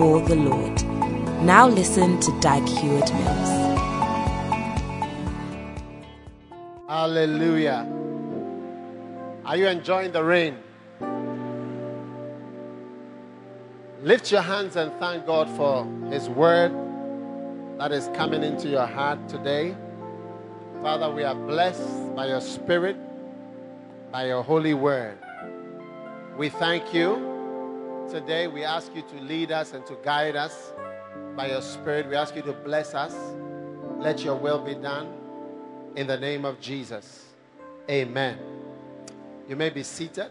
for the Lord. Now listen to Dag Heward Mills. Hallelujah. Are you enjoying the rain? Lift your hands and thank God for His word that is coming into your heart today. Father, we are blessed by your Spirit, by your holy word. We thank you. Today, we ask you to lead us and to guide us by your Spirit. We ask you to bless us. Let your will be done in the name of Jesus. Amen. You may be seated.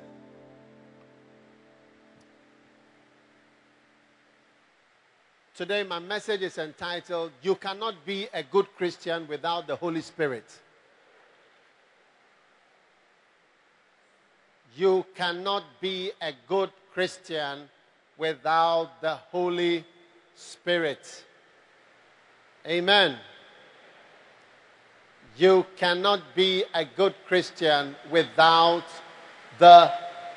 Today, my message is entitled You Cannot Be a Good Christian Without the Holy Spirit. You cannot be a good Christian without the Holy Spirit. Amen. You cannot be a good Christian without the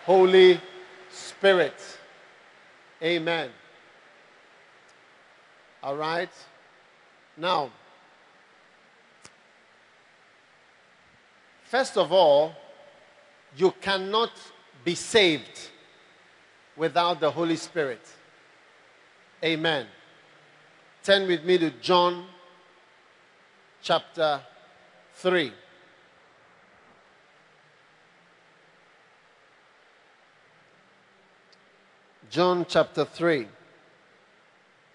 Holy Spirit. Amen. All right? Now, first of all, you cannot be saved without the Holy Spirit. Amen. Turn with me to John chapter 3. John chapter 3.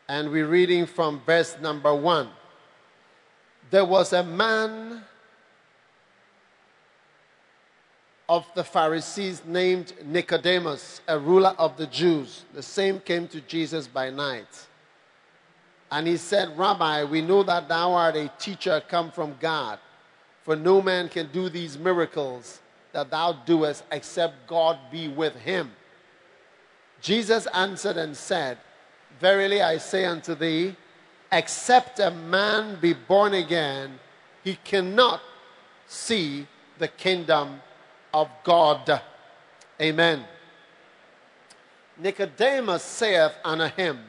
And we're reading from verse number 1. There was a man of the Pharisees named Nicodemus, a ruler of the Jews. The same came to Jesus by night. And he said, Rabbi, we know that thou art a teacher come from God, for no man can do these miracles that thou doest except God be with him. Jesus answered and said, Verily I say unto thee, except a man be born again, he cannot see the kingdom of God. Amen. Nicodemus saith unto him,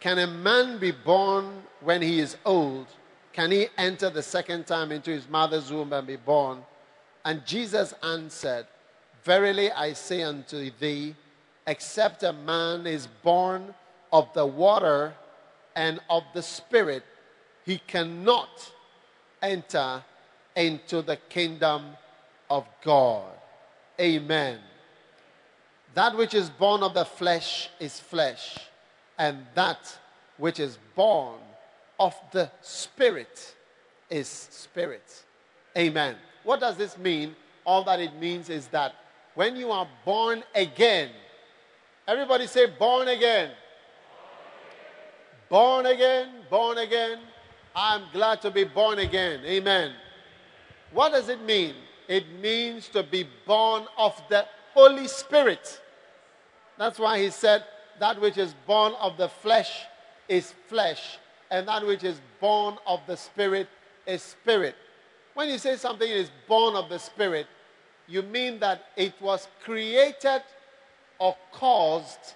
Can a man be born when he is old? Can he enter the second time into his mother's womb and be born? And Jesus answered, Verily I say unto thee, except a man is born of the water and of the Spirit, he cannot enter into the kingdom of God. Amen. That which is born of the flesh is flesh, and that which is born of the Spirit is spirit. Amen. What does this mean? All that it means is that when you are born again, everybody say, born again. Born again, born again. I'm glad to be born again. Amen. What does it mean? It means to be born of the Holy Spirit. That's why he said, That which is born of the flesh is flesh, and that which is born of the Spirit is spirit. When you say something is born of the Spirit, you mean that it was created or caused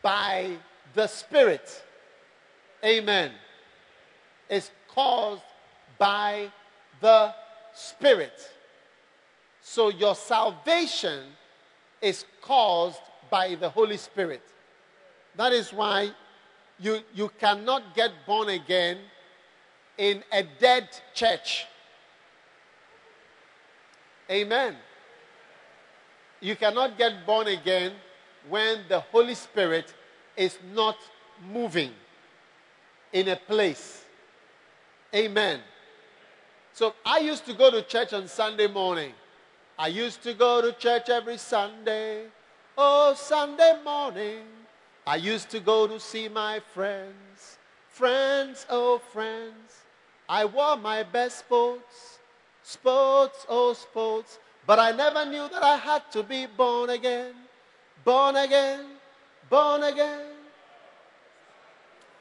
by the Spirit. Amen. Is caused by the Spirit. So your salvation is caused by the Holy Spirit. That is why you, you cannot get born again in a dead church. Amen. You cannot get born again when the Holy Spirit is not moving in a place. Amen. So I used to go to church on Sunday morning. I used to go to church every Sunday. Oh, Sunday morning. I used to go to see my friends. Friends, oh friends. I wore my best sports. Sports, oh sports. But I never knew that I had to be born again. Born again. Born again.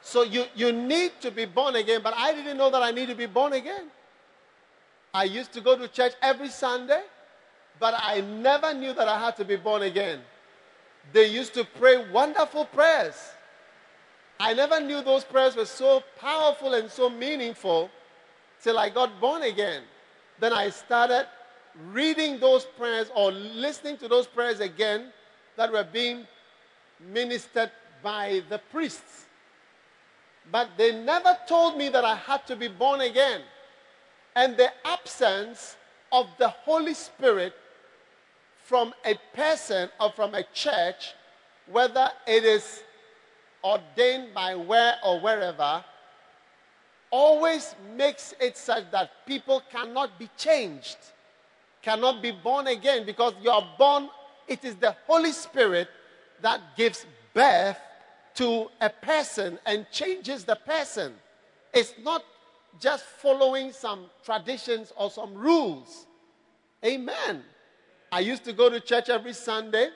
So you, you need to be born again, but I didn't know that I need to be born again. I used to go to church every Sunday, but I never knew that I had to be born again. They used to pray wonderful prayers. I never knew those prayers were so powerful and so meaningful till I got born again. Then I started reading those prayers or listening to those prayers again that were being ministered by the priests. But they never told me that I had to be born again. And the absence of the Holy Spirit from a person or from a church, whether it is ordained by where or wherever, always makes it such that people cannot be changed, cannot be born again, because you are born, it is the Holy Spirit that gives birth to a person and changes the person. It's not just following some traditions or some rules. Amen. I used to go to church every Sunday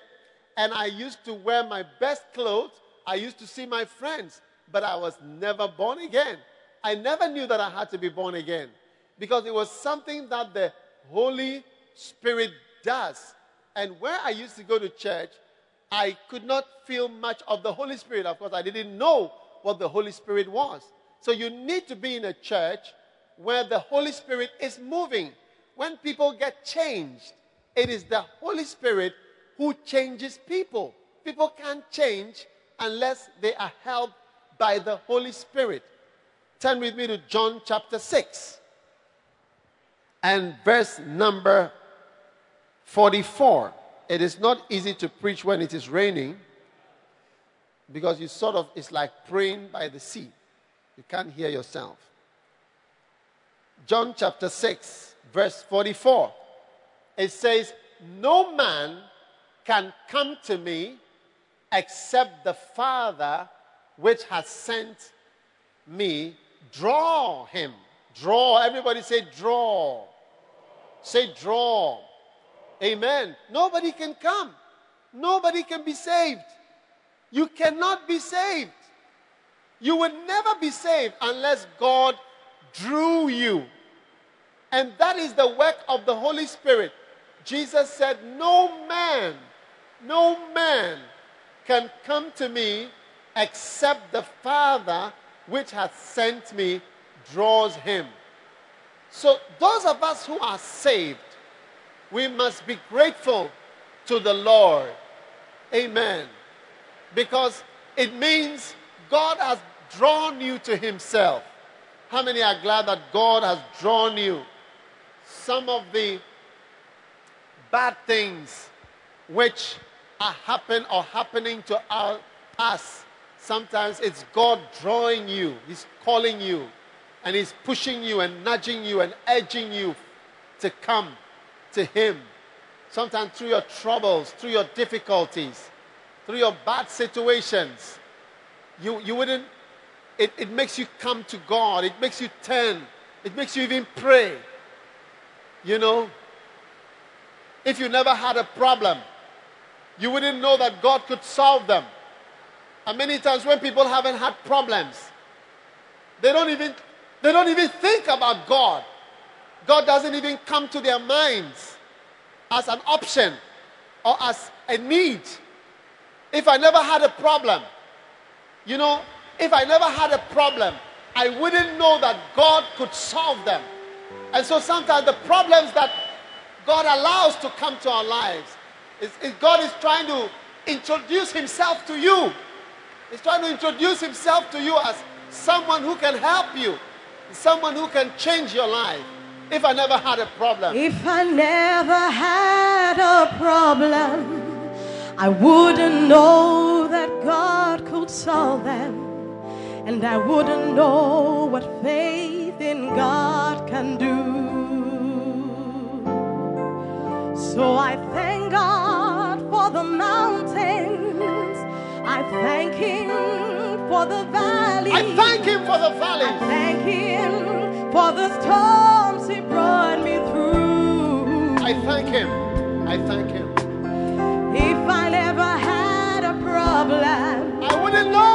and I used to wear my best clothes. I used to see my friends, but I was never born again. I never knew that I had to be born again because it was something that the Holy Spirit does. And where I used to go to church, I could not feel much of the Holy Spirit. Of course, I didn't know what the Holy Spirit was. So you need to be in a church where the Holy Spirit is moving. When people get changed, it is the Holy Spirit who changes people. People can't change unless they are helped by the Holy Spirit. Turn with me to John chapter 6 and verse number 44. It is not easy to preach when it is raining because you sort of, it's like praying by the sea. You can't hear yourself. John chapter 6, verse 44 it says, No man can come to me except the Father which has sent me draw him. Draw. Everybody say, draw. Say, draw. Amen. Nobody can come. Nobody can be saved. You cannot be saved. You will never be saved unless God drew you. And that is the work of the Holy Spirit. Jesus said, No man, no man can come to me except the Father which hath sent me draws him. So, those of us who are saved, we must be grateful to the Lord. Amen. Because it means God has drawn you to Himself. How many are glad that God has drawn you? Some of the bad things which are happen or happening to our, us. Sometimes it's God drawing you, He's calling you, and He's pushing you and nudging you and urging you to come to Him. Sometimes through your troubles, through your difficulties, through your bad situations, you, you wouldn't, it, it makes you come to God, it makes you turn, it makes you even pray. You know, if you never had a problem, you wouldn't know that God could solve them. And many times when people haven't had problems, they don't even they don't even think about God. God doesn't even come to their minds as an option or as a need. If I never had a problem, you know, if I never had a problem, I wouldn't know that God could solve them. And so sometimes the problems that God allows to come to our lives. It's, it, God is trying to introduce Himself to you. He's trying to introduce Himself to you as someone who can help you, someone who can change your life. If I never had a problem, if I never had a problem, I wouldn't know that God could solve them, and I wouldn't know what faith in God can do. So I thank God for the mountains. I thank Him for the valley. I thank Him for the valley. I thank Him for the storms He brought me through. I thank Him. I thank Him. If I never had a problem, I wouldn't know.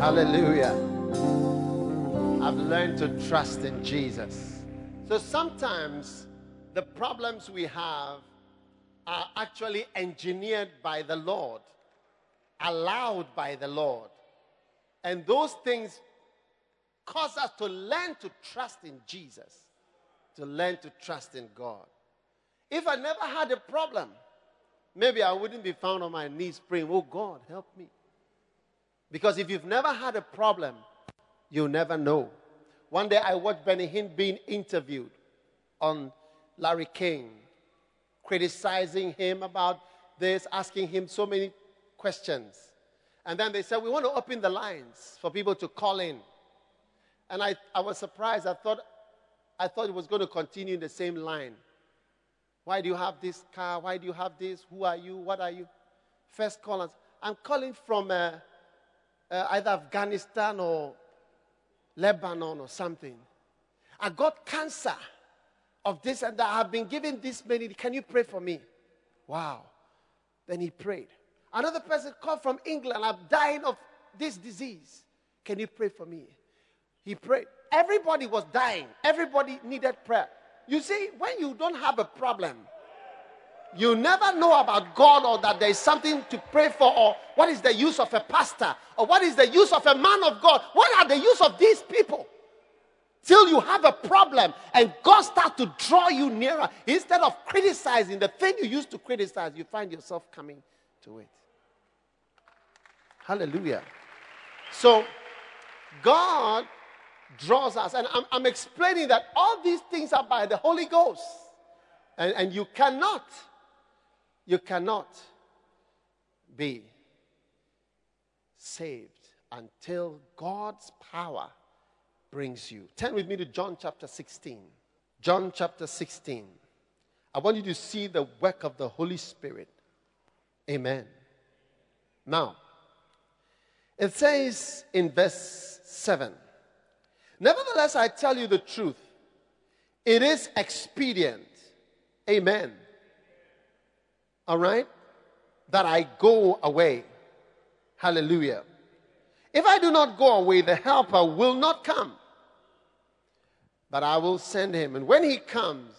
Hallelujah. I've learned to trust in Jesus. So sometimes the problems we have are actually engineered by the Lord, allowed by the Lord. And those things cause us to learn to trust in Jesus, to learn to trust in God. If I never had a problem, maybe I wouldn't be found on my knees praying, Oh God, help me. Because if you've never had a problem, you'll never know. One day I watched Benny Hinn being interviewed on Larry King, criticizing him about this, asking him so many questions. And then they said, We want to open the lines for people to call in. And I, I was surprised. I thought, I thought it was going to continue in the same line. Why do you have this car? Why do you have this? Who are you? What are you? First call. I'm calling from uh, uh, either Afghanistan or Lebanon or something. I got cancer of this and that. I've been given this many. Can you pray for me? Wow. Then he prayed. Another person called from England. I'm dying of this disease. Can you pray for me? He prayed. Everybody was dying. Everybody needed prayer. You see, when you don't have a problem, You never know about God or that there is something to pray for or what is the use of a pastor or what is the use of a man of God. What are the use of these people? Till you have a problem and God starts to draw you nearer. Instead of criticizing the thing you used to criticize, you find yourself coming to it. Hallelujah. So, God draws us. And I'm, I'm, explaining that all these things are by the Holy Ghost. And, and you cannot, you cannot be saved until God's power brings you. Turn with me to John chapter 16. John chapter 16. I want you to see the work of the Holy Spirit. Amen. Now, it says in verse 7 Nevertheless, I tell you the truth. It is expedient. Amen. All right? That I go away. Hallelujah. If I do not go away, the helper will not come. But I will send him. And when he comes,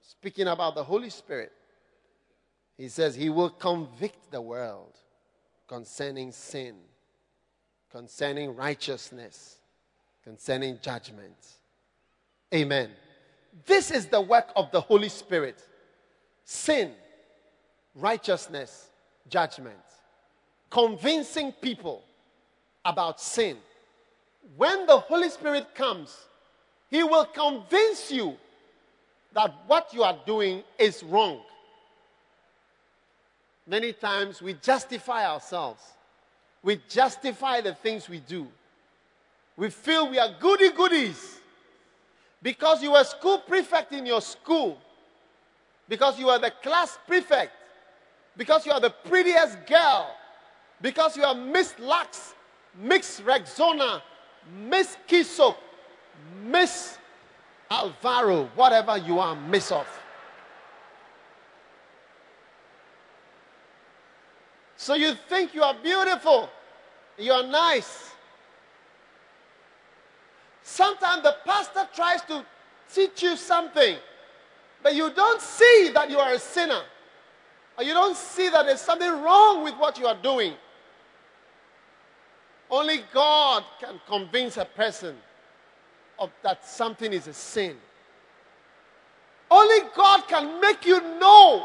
speaking about the Holy Spirit, he says he will convict the world concerning sin, concerning righteousness, concerning judgment. Amen. This is the work of the Holy Spirit sin, righteousness, judgment. Convincing people about sin. When the Holy Spirit comes, He will convince you that what you are doing is wrong. Many times we justify ourselves, we justify the things we do. We feel we are goody goodies because you were school prefect in your school, because you were the class prefect, because you are the prettiest girl, because you are Miss Lux, Miss Rexona, Miss Key Soap, Miss Alvaro, whatever you are, Miss of. So you think you are beautiful, you are nice. Sometimes the pastor tries to teach you something, but you don't see that you are a sinner, or you don't see that there's something wrong with what you are doing. Only God can convince a person of that something is a sin. Only God can make you know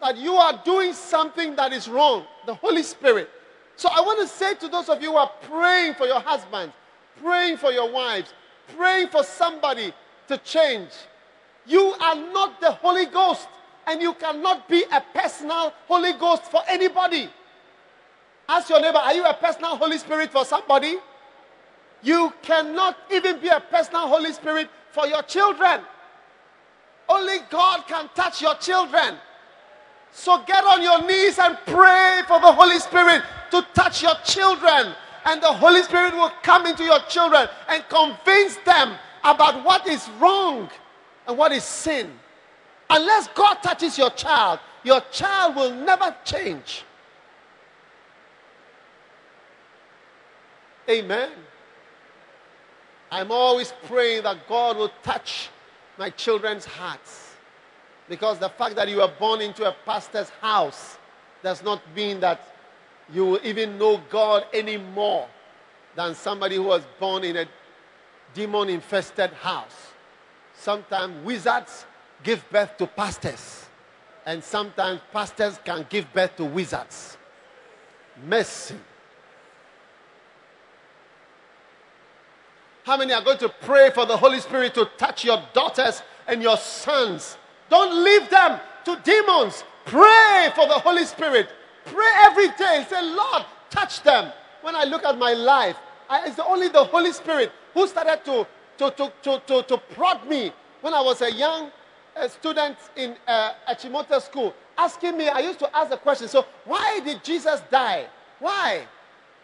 that you are doing something that is wrong. The Holy Spirit. So I want to say to those of you who are praying for your husbands, praying for your wives, praying for somebody to change, you are not the Holy Ghost and you cannot be a personal Holy Ghost for anybody. Ask your neighbor, are you a personal Holy Spirit for somebody? You cannot even be a personal Holy Spirit for your children. Only God can touch your children. So get on your knees and pray for the Holy Spirit to touch your children. And the Holy Spirit will come into your children and convince them about what is wrong and what is sin. Unless God touches your child, your child will never change. Amen. I'm always praying that God will touch my children's hearts. Because the fact that you were born into a pastor's house does not mean that you will even know God any more than somebody who was born in a demon infested house. Sometimes wizards give birth to pastors, and sometimes pastors can give birth to wizards. Mercy. How many are going to pray for the Holy Spirit to touch your daughters and your sons? Don't leave them to demons. Pray for the Holy Spirit. Pray every day. Say, Lord, touch them. When I look at my life, I, it's only the Holy Spirit who started to, to, to, to, to, to prod me when I was a young uh, student in uh, Achimota school, asking me, I used to ask the question, so why did Jesus die? Why?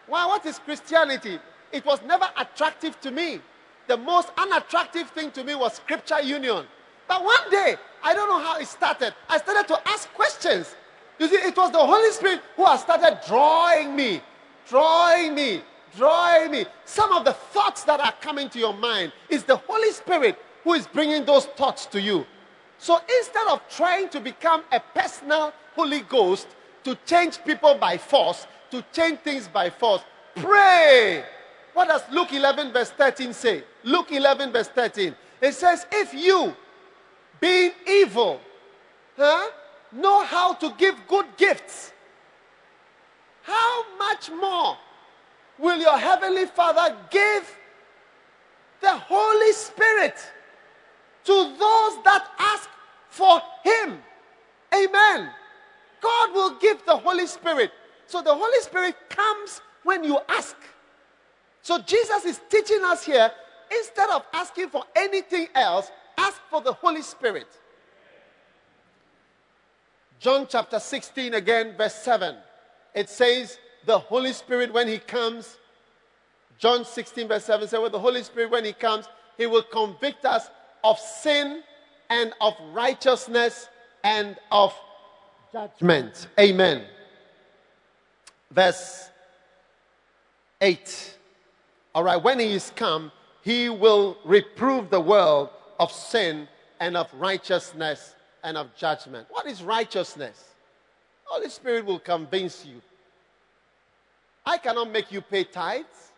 Why? What is Christianity? it was never attractive to me. The most unattractive thing to me was scripture union. But one day, I don't know how it started, I started to ask questions. You see, it was the Holy Spirit who has started drawing me, drawing me, drawing me. Some of the thoughts that are coming to your mind is the Holy Spirit who is bringing those thoughts to you. So instead of trying to become a personal Holy Ghost to change people by force, to change things by force, pray. What does Luke 11, verse 13 say? Luke 11, verse 13. It says, If you, being evil, huh, know how to give good gifts, how much more will your heavenly Father give the Holy Spirit to those that ask for Him? Amen. God will give the Holy Spirit. So the Holy Spirit comes when you ask. So Jesus is teaching us here instead of asking for anything else, ask for the Holy Spirit. John chapter 16, again, verse 7. It says, The Holy Spirit, when He comes, John 16, verse 7 says, Well, the Holy Spirit, when He comes, He will convict us of sin and of righteousness and of judgment. Amen. Verse 8. All right, when He is come, He will reprove the world of sin and of righteousness and of judgment. What is righteousness? Holy Spirit will convince you. I cannot make you pay tithes.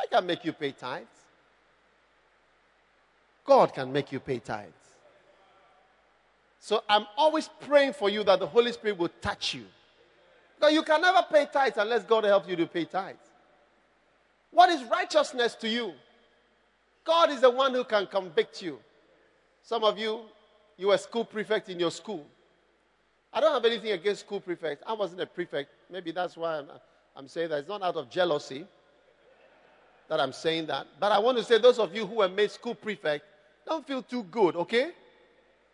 I can make you pay tithes. God can make you pay tithes. So I'm always praying for you that the Holy Spirit will touch you. Because you can never pay tithes unless God helps you to pay tithes. What is righteousness to you? God is the one who can convict you. Some of you, you were school prefect in your school. I don't have anything against school prefect. I wasn't a prefect. Maybe that's why I'm, I'm saying that. It's not out of jealousy that I'm saying that. But I want to say, those of you who were made school prefect, don't feel too good, okay?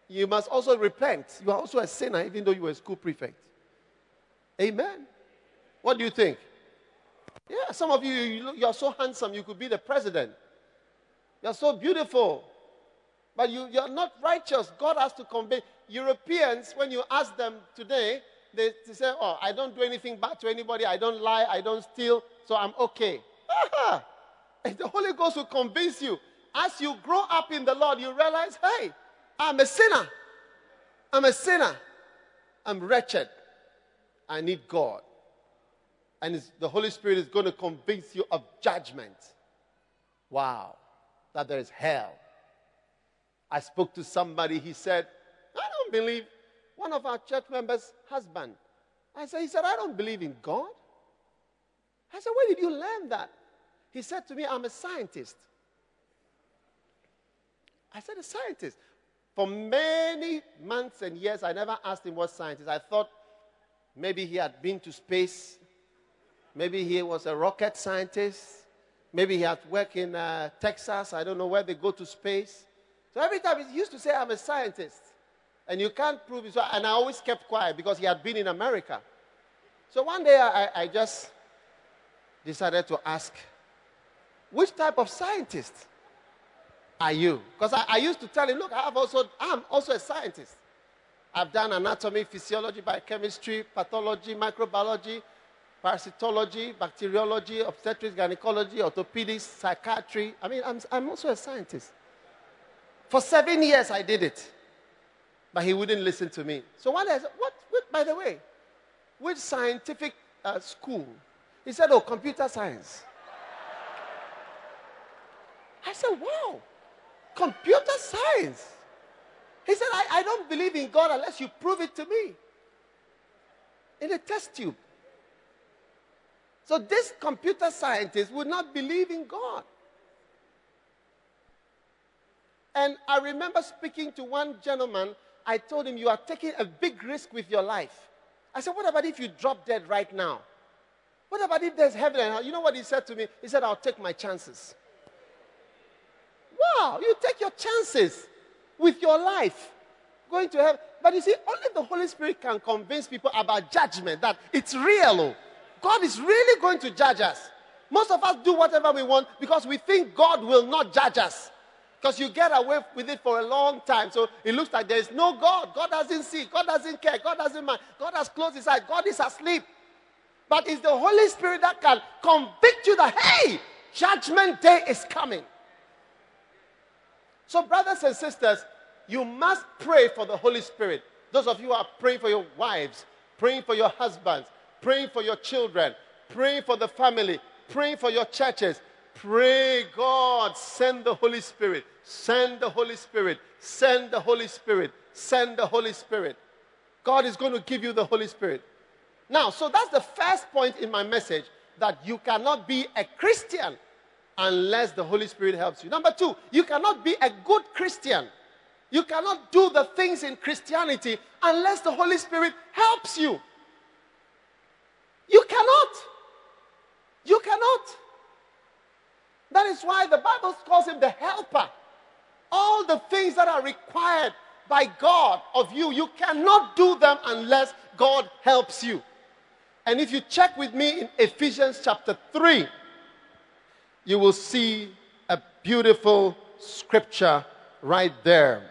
You must also repent. You are also a sinner, even though you were a school prefect. Amen. What do you think? Yeah, some of you, you, look, you are so handsome, you could be the president. You're so beautiful. But you, you're not righteous. God has to convey. Europeans, when you ask them today, they, they, say, Oh, I don't do anything bad to anybody. I don't lie. I don't steal. So I'm okay. The Holy Ghost will convince you. As you grow up in the Lord, you realize, hey, I'm a sinner. I'm a sinner. I'm wretched. I need God. And the Holy Spirit is going to convince you of judgment. Wow. That there is hell I spoke to somebody, he said, I don't believe one of our church members' husband. I said, he said, I don't believe in God. I said, where did you learn that? He said to me, I'm a scientist. I said, a scientist. For many months and years, I never asked him what scientist. I thought maybe he had been to space. Maybe he was a rocket scientist. Maybe he had worked in uh, Texas. I don't know where they go to space. So every time he used to say, I'm a scientist. And you can't prove it. So, and I always kept quiet because he had been in America. So one day I, I just decided to ask, which type of scientist are you? Because I, I, used to tell him, look, I have also, I'm also a scientist. I've done anatomy, physiology, biochemistry, pathology, microbiology, parasitology, bacteriology, obstetrics, gynecology, orthopedics, psychiatry. I mean, I'm, I'm also a scientist. For seven years, I did it. But he wouldn't listen to me. So one day I said, what, what by the way, which scientific uh, school? He said, oh, computer science. I said, wow, computer science. He said, I, I don't believe in God unless you prove it to me in a test tube. So this computer scientist would not believe in God. And I remember speaking to one gentleman. I told him, You are taking a big risk with your life. I said, What about if you drop dead right now? What about if there's heaven and hell? You know what he said to me? He said, I'll take my chances. You take your chances with your life going to heaven. But you see, only the Holy Spirit can convince people about judgment that it's real. Oh. God is really going to judge us. Most of us do whatever we want because we think God will not judge us. Because you get away with it for a long time. So it looks like there is no God. God doesn't see. God doesn't care. God doesn't mind. God has closed his eyes. God is asleep. But it's the Holy Spirit that can convict you that, hey, judgment day is coming. So, brothers and sisters, You must pray for the Holy Spirit. Those of you who are praying for your wives, praying for your husbands, praying for your children, praying for the family, praying for your churches. Pray, God, send the Holy Spirit, send the Holy Spirit, send the Holy Spirit, send the Holy Spirit. God is going to give you the Holy Spirit. Now, so that's the first point in my message that you cannot be a Christian unless the Holy Spirit helps you. Number two, you cannot be a good Christian. You cannot do the things in Christianity unless the Holy Spirit helps you. You cannot. You cannot. That is why the Bible calls him the helper. All the things that are required by God of you, you cannot do them unless God helps you. And if you check with me in Ephesians chapter 3, you will see a beautiful scripture right there.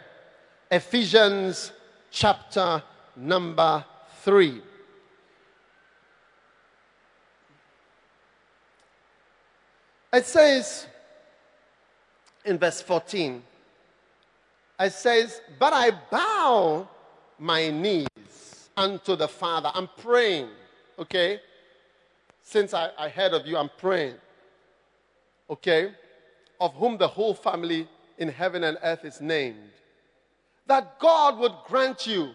Ephesians chapter number 3. It says in verse 14, it says, But I bow my knees unto the Father. I'm praying, okay? Since I, I heard of you, I'm praying, okay? Of whom the whole family in heaven and earth is named. That God would grant you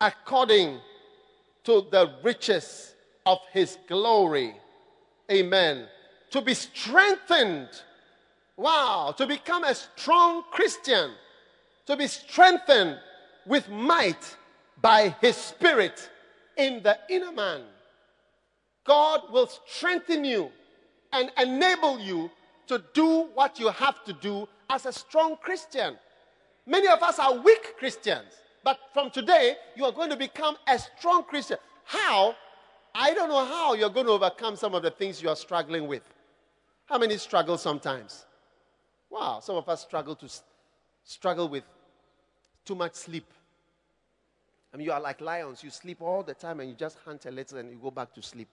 according to the riches of his glory. Amen to be strengthened. Wow, to become a strong Christian, to be strengthened with might by his spirit in the inner man. God will strengthen you and enable you to do what you have to do as a strong Christian. Many of us are weak Christians, but from today, you are going to become a strong Christian. How? I don't know how you're going to overcome some of the things you are struggling with. How many struggle sometimes? Wow, some of us struggle to struggle with too much sleep. I mean, you are like lions. You sleep all the time and you just hunt a little and you go back to sleep.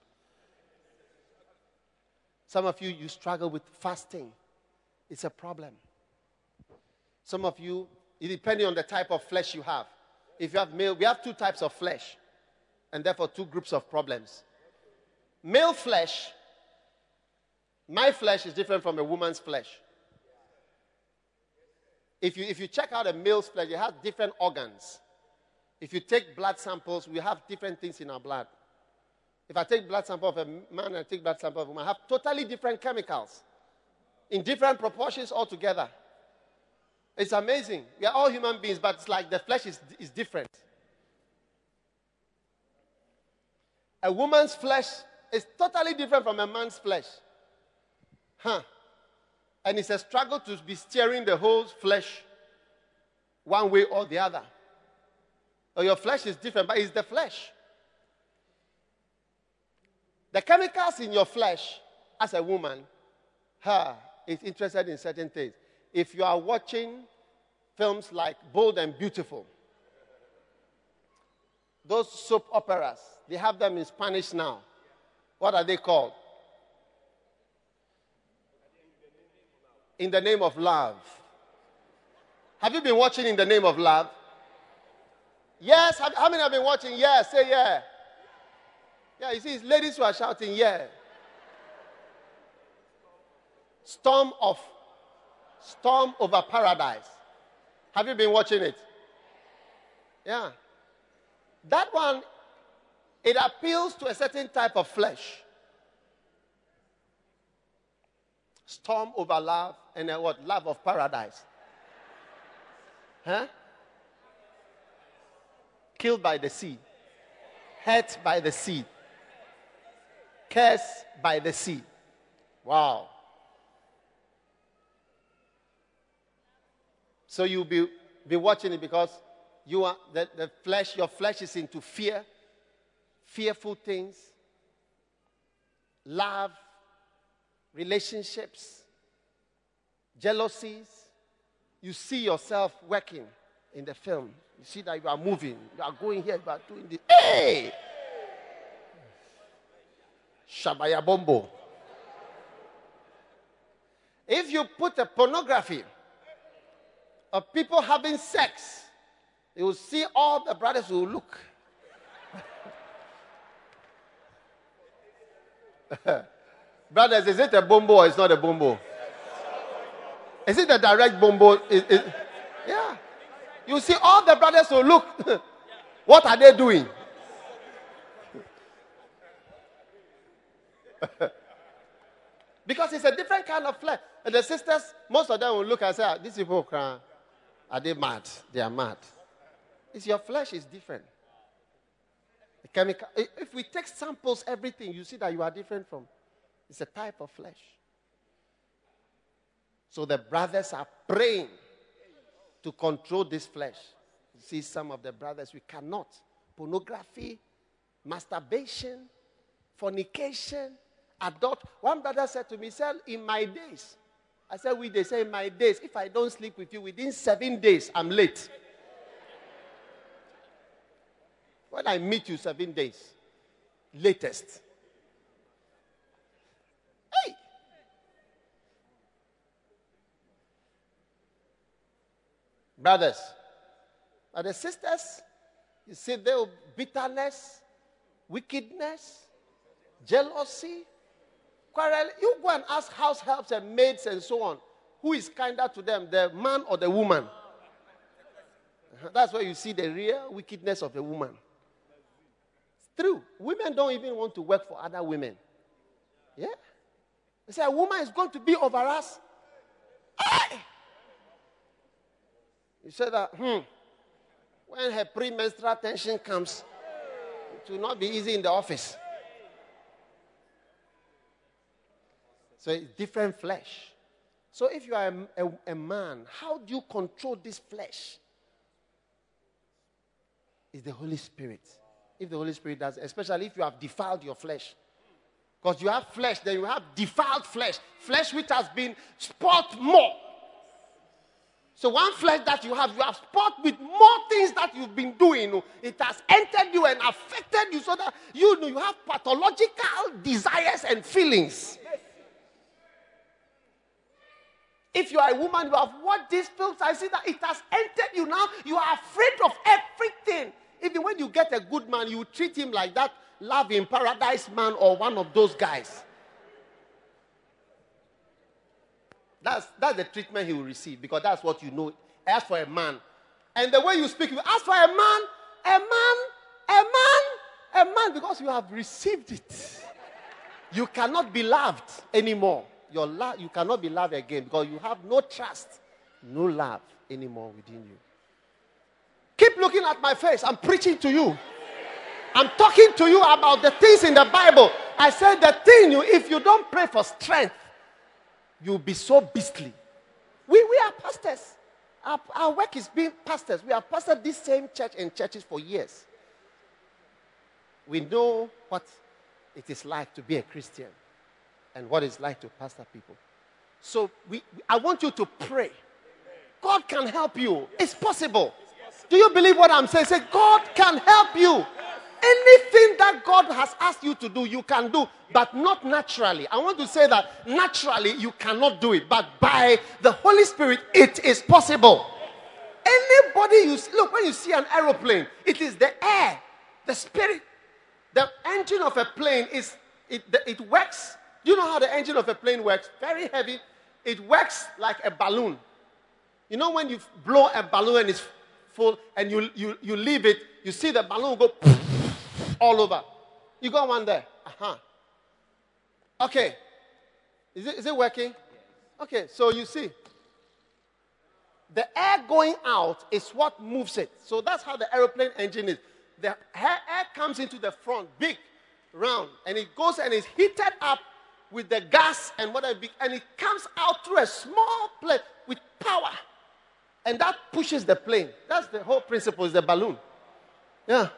Some of you, you struggle with fasting. It's a problem. Some of you, depending on the type of flesh you have. If you have male, we have two types of flesh, and therefore two groups of problems. Male flesh my flesh is different from a woman's flesh. If you, if you check out a male's flesh, it has different organs. If you take blood samples, we have different things in our blood. If I take blood sample of a man and I take blood sample of a woman, I have totally different chemicals in different proportions altogether. It's amazing. We are all human beings, but it's like the flesh is, is different. A woman's flesh is totally different from a man's flesh. Huh. And it's a struggle to be steering the whole flesh one way or the other. Or your flesh is different, but it's the flesh. The chemicals in your flesh, as a woman, her is interested in certain things. If you are watching films like Bold and Beautiful, those soap operas, they have them in Spanish now. What are they called? in the name of love. Have you been watching in the name of love? Yes. How many have been watching? Yes. Say yeah. Yeah, you see, it's ladies who are shouting, yeah. Storm of Storm over Paradise. Have you been watching it? Yeah. That one, it appeals to a certain type of flesh. Storm over love and a what? Love of paradise. Huh? Killed by the sea. Hurt by the sea. Cursed by the sea. Wow. So you'll be, be watching it because you are the, the flesh, your flesh is into fear, fearful things, love, relationships, jealousies. You see yourself working in the film. You see that you are moving, you are going here, you are doing this. Hey! Shabaya Bombo. If you put a pornography of people having sex You will see all the brothers will look. brothers, is it a bombo or it's not a bombo? Is it a direct bombo? Is, is, yeah. You see all the brothers will look. what are they doing? because it's a different kind of flesh. And the sisters, most of them will look and say, ah, These people are they mad? They are mad. It's your flesh is different. The chemical. If we take samples, everything, you see that you are different from. It's a type of flesh. So the brothers are praying to control this flesh. You see, some of the brothers, we cannot. Pornography, masturbation, fornication, adult. One brother said to me, said, in my days, I said, we they say in my days, if I don't sleep with you within seven days, I'm late. When I meet you seven days, latest. Hey! Brothers, and the sisters, you see there bitterness, wickedness, jealousy, quarrel. You go and ask house helps and maids and so on. Who is kinder to them, the man or the woman? That's where you see the real wickedness of a woman. It's true. Women don't even want to work for other women. Yeah? They say a woman is going to be over us. Hey! You said that, hmm, when her premenstrual tension comes, it will not be easy in the office. So it's different flesh. So if you are a, a, a, man, how do you control this flesh? It's the Holy Spirit. If the Holy Spirit does, especially if you have defiled your flesh. Because you have flesh, then you have defiled flesh. Flesh which has been spot more. So one flesh that you have, you have spot with more things that you've been doing. It has entered you and affected you so that you, know you have pathological desires and feelings. If you are a woman, you have watched these films, I see that it has entered you now. You are afraid of everything. Even when you get a good man, you treat him like that love in paradise man or one of those guys. That's, that's the treatment he will receive because that's what you know. Ask for a man. And the way you speak, you ask for a man, a man, a man, a man, because you have received it. You cannot be loved anymore your love, you cannot be loved again because you have no trust, no love anymore within you. Keep looking at my face. I'm preaching to you. I'm talking to you about the things in the Bible. I said the thing you, if you don't pray for strength, you'll be so beastly. We, we are pastors. Our, our work is being pastors. We have pastored this same church and churches for years. We know what it is like to be a Christian and what it's like to pastor people. So we, I want you to pray. God can help you. It's possible. Do you believe what I'm saying? Say, God can help you. Anything that God has asked you to do, you can do, but not naturally. I want to say that naturally you cannot do it, but by the Holy Spirit, it is possible. Anybody you see, look when you see an aeroplane, it is the air, the spirit, the engine of a plane is it, it works you know how the engine of a plane works? Very heavy. It works like a balloon. You know when you blow a balloon and it's full and you, you, you leave it, you see the balloon go all over. You got one there. Uh-huh. Okay. Is it, is it working? Okay, so you see. The air going out is what moves it. So that's how the aeroplane engine is. The air, air comes into the front, big, round, and it goes and is heated up with the gas and whatever, and it comes out through a small plane with power. And that pushes the plane. That's the whole principle, is the balloon. Yeah.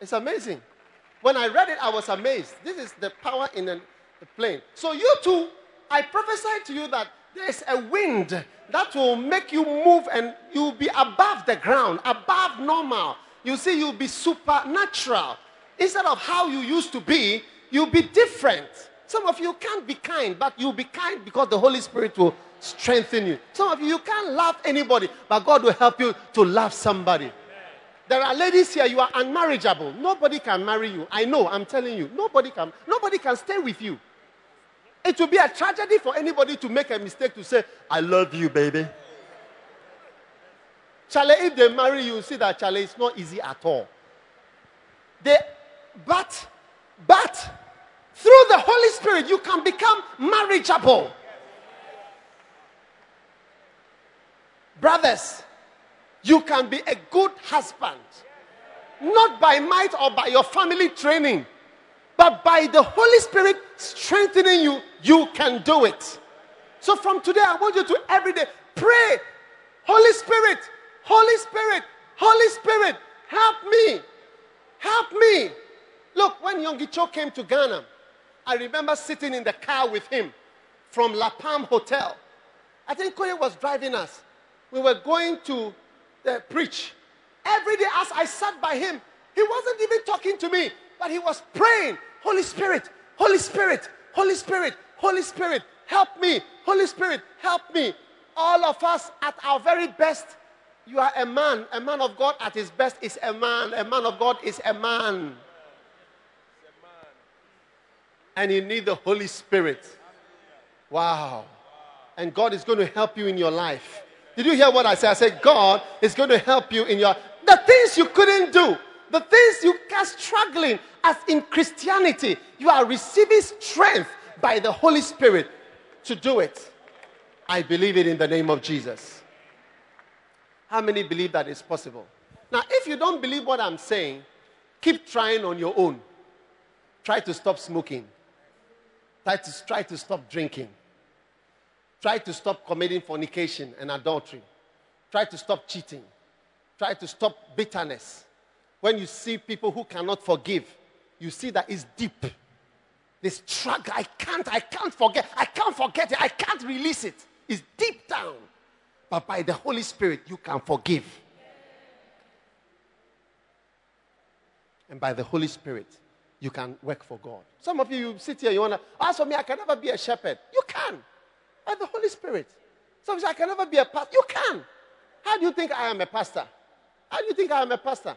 It's amazing. When I read it, I was amazed. This is the power in a, a plane. So, you too, I prophesy to you that there's a wind that will make you move and you'll be above the ground, above normal. You see, you'll be supernatural. Instead of how you used to be, You'll be different. Some of you can't be kind, but you'll be kind because the Holy Spirit will strengthen you. Some of you, you can't love anybody, but God will help you to love somebody. There are ladies here, you are unmarriageable. Nobody can marry you. I know, I'm telling you. Nobody can, nobody can stay with you. It will be a tragedy for anybody to make a mistake to say, I love you, baby. Charlie, if they marry you, see that Charlie, it's not easy at all. They, but, but, through the Holy Spirit, you can become marriageable. Brothers, you can be a good husband. Not by might or by your family training, but by the Holy Spirit strengthening you, you can do it. So from today, I want you to every day pray, Holy Spirit, Holy Spirit, Holy Spirit, help me, help me. Look, when Yonggi Cho came to Ghana, I remember sitting in the car with him from La Palm Hotel. I think Koye was driving us. We were going to uh, preach. Every day, as I sat by him, he wasn't even talking to me, but he was praying, Holy Spirit, Holy Spirit, Holy Spirit, Holy Spirit, help me. Holy Spirit, help me. All of us at our very best. You are a man. A man of God at his best is a man. A man of God is a man. And you need the Holy Spirit. Wow. And God is going to help you in your life. Did you hear what I said? I said, God is going to help you in your the things you couldn't do, the things you are struggling as in Christianity, you are receiving strength by the Holy Spirit to do it. I believe it in the name of Jesus. How many believe that it's possible? Now, if you don't believe what I'm saying, keep trying on your own. Try to stop smoking. Try to, try to stop drinking. Try to stop committing fornication and adultery. Try to stop cheating. Try to stop bitterness. When you see people who cannot forgive, you see that it's deep. This struggle, I can't, I can't forget, I can't forget it, I can't release it. It's deep down. But by the Holy Spirit, you can forgive. And by the Holy Spirit, you can work for God. Some of you, you sit here, you want to, ask for me, I can never be a shepherd. You can by the Holy Spirit. Some say, I can never be a pastor. You can. How do you think I am a pastor? How do you think I am a pastor?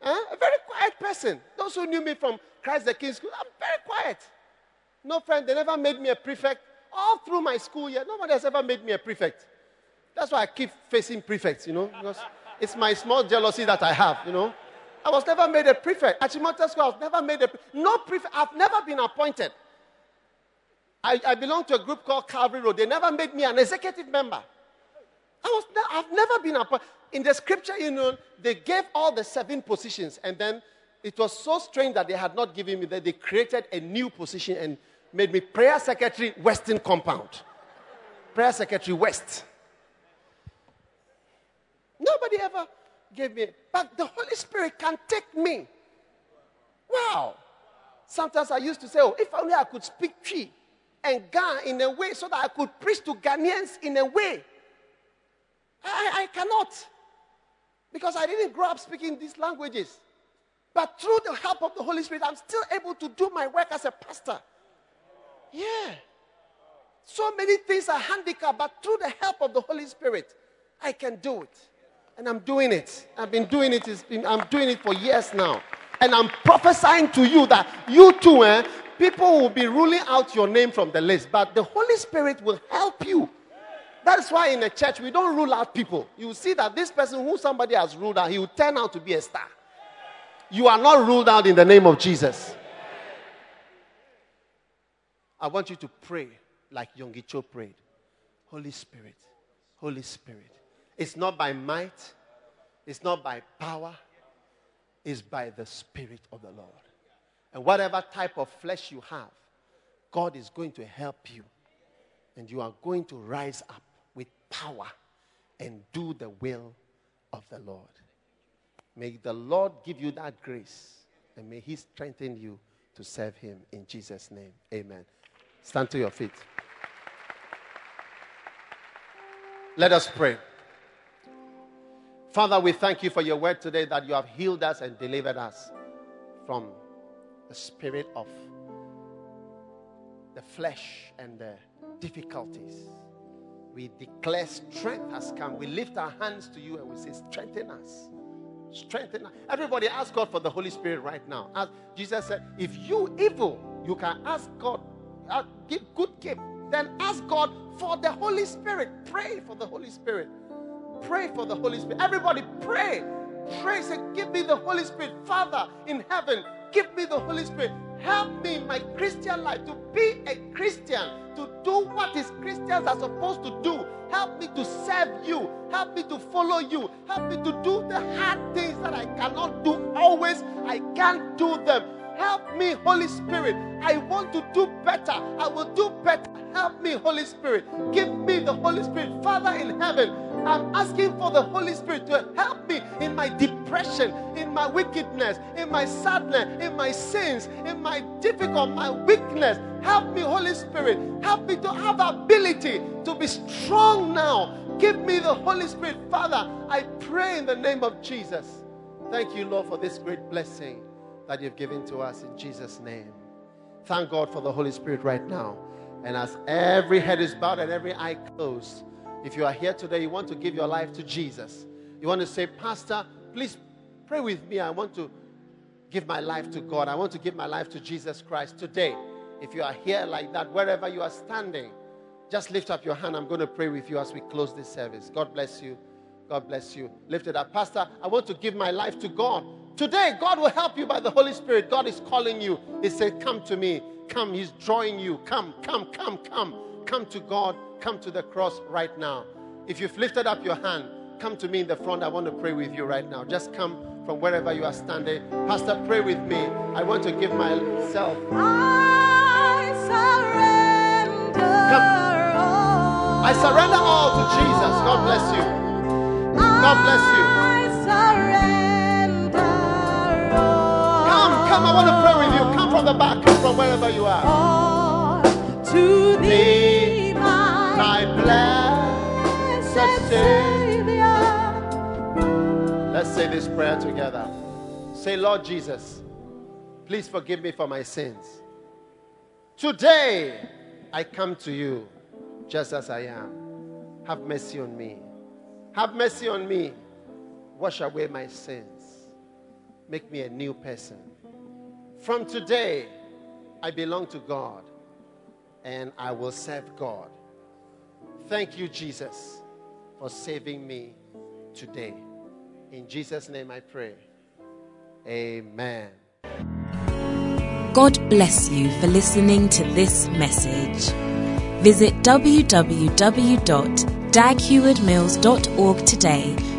Huh? A very quiet person. Those who knew me from Christ the King School, I'm very quiet. No friend, they never made me a prefect. All through my school year, nobody has ever made me a prefect. That's why I keep facing prefects, you know, because it's my small jealousy that I have, you know. I was never made a prefect. At Chimota School, I was never made a no prefect. I've never been appointed. I, I belong to a group called Calvary Road. They never made me an executive member. I was ne- I've never been appointed. In the scripture, you know, they gave all the seven positions, and then it was so strange that they had not given me that they created a new position and made me prayer secretary, Western Compound. prayer secretary, West. Nobody ever gave me, but the Holy Spirit can take me. Wow. Sometimes I used to say, oh, if only I could speak Twi and Ga in a way so that I could preach to Ghanaians in a way. I, I cannot. Because I didn't grow up speaking these languages. But through the help of the Holy Spirit, I'm still able to do my work as a pastor. Yeah. So many things are handicapped, but through the help of the Holy Spirit, I can do it. And I'm doing it. I've been doing it. I'm doing it for years now. And I'm prophesying to you that you too, eh, people will be ruling out your name from the list, but the Holy Spirit will help you. That's why in a church we don't rule out people. You see that this person who somebody has ruled out, he will turn out to be a star. You are not ruled out in the name of Jesus. I want you to pray like Yonggi Cho prayed. Holy Spirit, Holy Spirit. It's not by might, it's not by power, it's by the Spirit of the Lord. And whatever type of flesh you have, God is going to help you. And you are going to rise up with power and do the will of the Lord. May the Lord give you that grace and may He strengthen you to serve Him in Jesus' name. Amen. Stand to your feet. Let us pray. Father, we thank you for your word today that you have healed us and delivered us from the spirit of the flesh and the difficulties. we declare strength has come. We lift our hands to you and we say, Strengthen us. Strengthen us. Everybody ask God for the Holy Spirit right now. As Jesus said, If you evil, you can ask God, uh, give good gift. Then ask God for the Holy Spirit. Pray for the Holy Spirit. Pray for the Holy Spirit. Everybody pray. Pray. Say, Give me the Holy Spirit. Father in heaven, give me the Holy Spirit. Help me in my Christian life to be a Christian, to do what is Christians are supposed to do. Help me to serve you. Help me to follow you. Help me to do the hard things that I cannot do always. I can't do them. Help me, Holy Spirit. I want to do better. I will do better. Help me, Holy Spirit. Give me the Holy Spirit. Father in heaven, I'm asking for the Holy Spirit to help me in my depression, in my wickedness, in my sadness, in my sins, in my difficult, my weakness. Help me, Holy Spirit. Help me to have ability to be strong now. Give me the Holy Spirit. Father, I pray in the name of Jesus. Thank you, Lord, for this great blessing that you've given to us in Jesus' name. Thank God for the Holy Spirit right now. And as every head is bowed and every eye closed, if you are here today, you want to give your life to Jesus. You want to say, Pastor, please pray with me. I want to give my life to God. I want to give my life to Jesus Christ today. If you are here like that, wherever you are standing, just lift up your hand. I'm going to pray with you as we close this service. God bless you. God bless you. Lift it up. Pastor, I want to give my life to God. Today, God will help you by the Holy Spirit. God is calling you. He said, Come to me. Come. He's drawing you. Come, come, come, come. Come to God. Come to the cross right now. If you've lifted up your hand, come to me in the front. I want to pray with you right now. Just come from wherever you are standing. Pastor, pray with me. I want to give myself. I surrender. Come. all. I surrender all to Jesus. God bless you. God bless you. Come. I want to pray with you. Come from the back. Come from wherever you are. To thee, my, My blessed. Savior. Let's say this prayer together. Say, Lord Jesus, please forgive me for my sins. Today, I come to you just as I am. Have mercy on me. Have mercy on me. Wash away my sins. Make me a new person. From today, I belong to God and I will serve God. Thank you, Jesus, for saving me today. In Jesus' name I pray. Amen. God bless you for listening to this message. Visit www.daghewardmills.org today